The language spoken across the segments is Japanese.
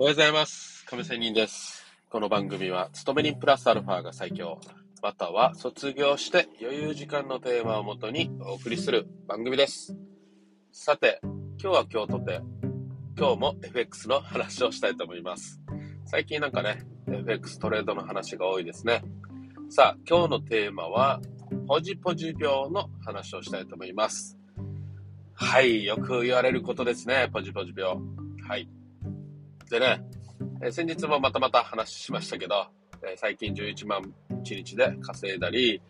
おはようございます。亀仙人です。この番組は、勤め人プラスアルファが最強、または卒業して余裕時間のテーマをもとにお送りする番組です。さて、今日は今日とて、今日も FX の話をしたいと思います。最近なんかね、FX トレードの話が多いですね。さあ、今日のテーマは、ポジポジ病の話をしたいと思います。はい、よく言われることですね、ポジポジ病。はい。でね、え先日もまたまた話しましたけど、え最近11万1日で稼いだり、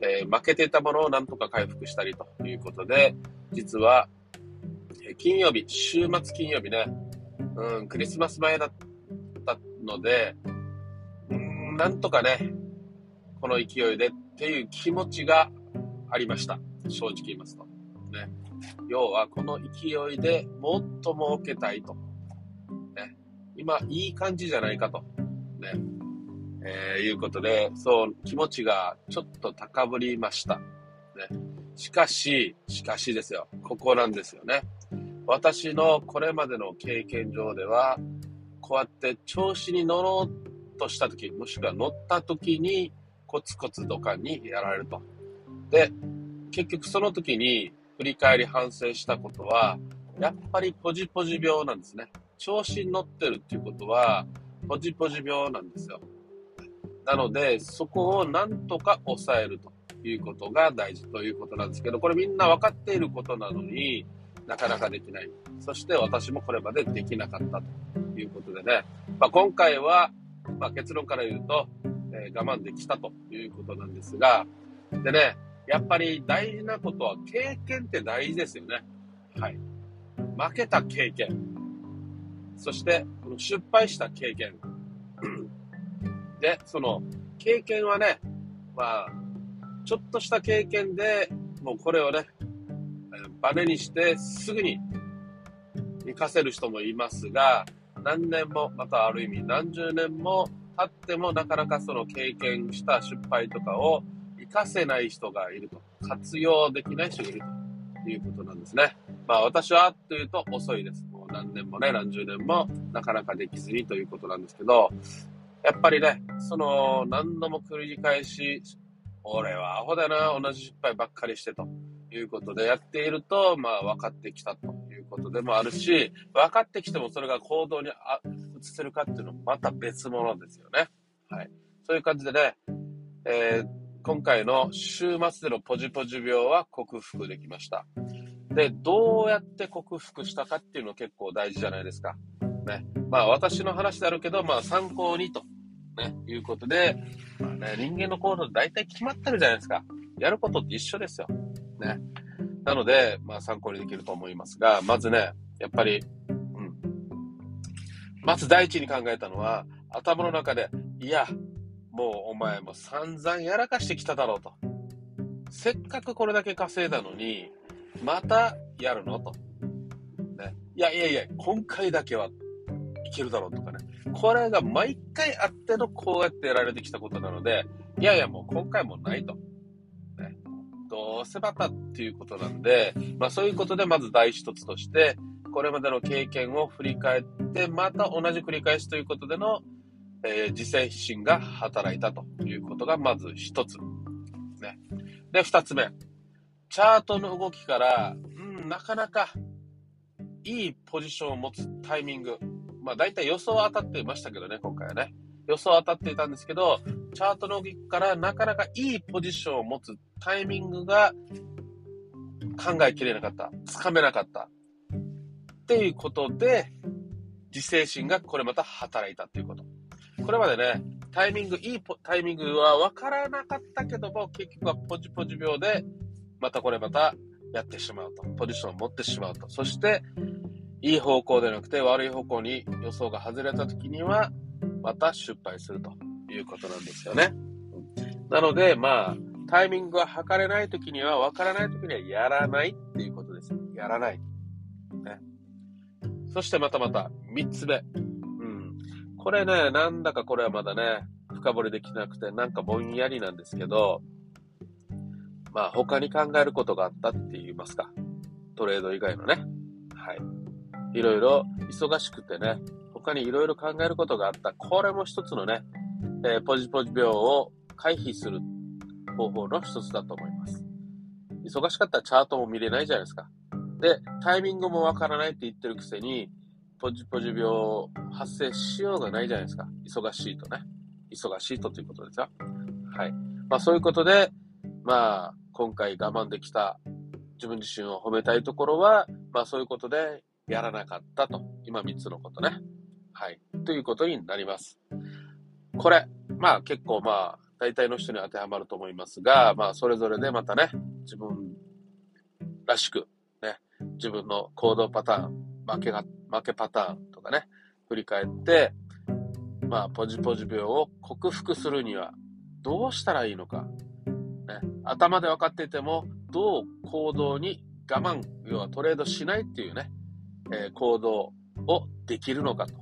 え負けていたものをなんとか回復したりということで、実は、え金曜日、週末金曜日ね、うん、クリスマス前だったので、うん、なんとかね、この勢いでっていう気持ちがありました。正直言いますと。ね。要は、この勢いでもっと儲けたいと。今、いい感じじゃないかと。ね。えーいうことで、そう、気持ちがちょっと高ぶりました。ね。しかし、しかしですよ。ここなんですよね。私のこれまでの経験上では、こうやって調子に乗ろうとしたとき、もしくは乗ったときに、コツコツドカンにやられると。で、結局その時に振り返り反省したことは、やっぱりポジポジ病なんですね。調子に乗ってるっていうことは、ポジポジ病なんですよ。なので、そこをなんとか抑えるということが大事ということなんですけど、これみんな分かっていることなのになかなかできない。そして私もこれまでできなかったということでね、まあ、今回は、まあ、結論から言うと、えー我慢できたということなんですが、でね、やっぱり大事なことは経験って大事ですよね。はい。負けた経験。そして、この失敗した経験。で、その経験はね、まあ、ちょっとした経験でもうこれをね、えバネにしてすぐに活かせる人もいますが、何年も、またある意味何十年も経ってもなかなかその経験した失敗とかを活かせない人がいると。活用できない人がいるということなんですね。まあ私はというと遅いです。何年もね、何十年もなかなかできずにということなんですけど、やっぱりね、その何度も繰り返し、俺はアホだな、同じ失敗ばっかりしてということでやっていると、まあ分かってきたということでもあるし、分かってきてもそれが行動にあ移せるかっていうのもまた別物ですよね。はい。そういう感じでね、えー今回の週末でのポジポジ病は克服できました。で、どうやって克服したかっていうの結構大事じゃないですか。ね。まあ私の話であるけど、まあ参考にと、ね、いうことで、まあね、人間の行動大体決まってるじゃないですか。やることって一緒ですよ。ね。なので、まあ参考にできると思いますが、まずね、やっぱり、うん。まず第一に考えたのは、頭の中で、いや、もうお前も散々やらかしてきただろうと。せっかくこれだけ稼いだのに、またやるの？と。ね。いやいやいや、今回だけはいけるだろうとかね。これが毎回あってのこうやってやられてきたことなので、いやいやもう今回もないと。ね。どうせまたっていうことなんで、まあそういうことでまず第一つとして、これまでの経験を振り返って、また同じ繰り返しということでの、えー自制心が働いたということがまず一つ。ね。で、二つ目。チャートの動きから、うん、なかなかいいポジションを持つタイミング。まあ大体予想は当たっていましたけどね、今回はね。予想は当たっていたんですけど、チャートの動きからなかなかいいポジションを持つタイミングが考えきれなかった。つかめなかった。っていうことで、自制心がこれまた働いたっていうこと。これまでね、タイミング、いいポタイミングは分からなかったけども、結局はポジポジ病で、またこれまたやってしまうと。ポジションを持ってしまうと。そして、いい方向でなくて悪い方向に予想が外れた時には、また失敗するということなんですよね。なので、まあ、タイミングが測れない時には、分からない時にはやらないっていうことです。やらない。ね。そしてまたまた、三つ目。うん。これね、なんだかこれはまだね、深掘りできなくて、なんかぼんやりなんですけど、まあ他に考えることがあったって言いますか。トレード以外のね。はい。いろいろ忙しくてね、他にいろいろ考えることがあった。これも一つのね、えー、ポジポジ病を回避する方法の一つだと思います。忙しかったらチャートも見れないじゃないですか。で、タイミングもわからないって言ってるくせに、ポジポジ病発生しようがないじゃないですか。忙しいとね。忙しいとということですよ。はい。まあそういうことで、まあ今回我慢できた自分自身を褒めたいところは、まあそういうことでやらなかったと。今3つのことね。はい。ということになります。これ、まあ結構まあ大体の人に当てはまると思いますが、まあそれぞれでまたね、自分らしく、ね、自分の行動パターン、負けが、負けパターンとかね、振り返って、まあポジポジ病を克服するにはどうしたらいいのか、ね、頭で分かっていても、どう行動に我慢、要はトレードしないっていうね、えー、行動をできるのかと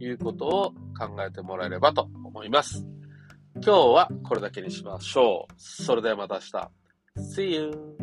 いうことを考えてもらえればと思います。今日はこれだけにしましょう。それではまた明日。See you!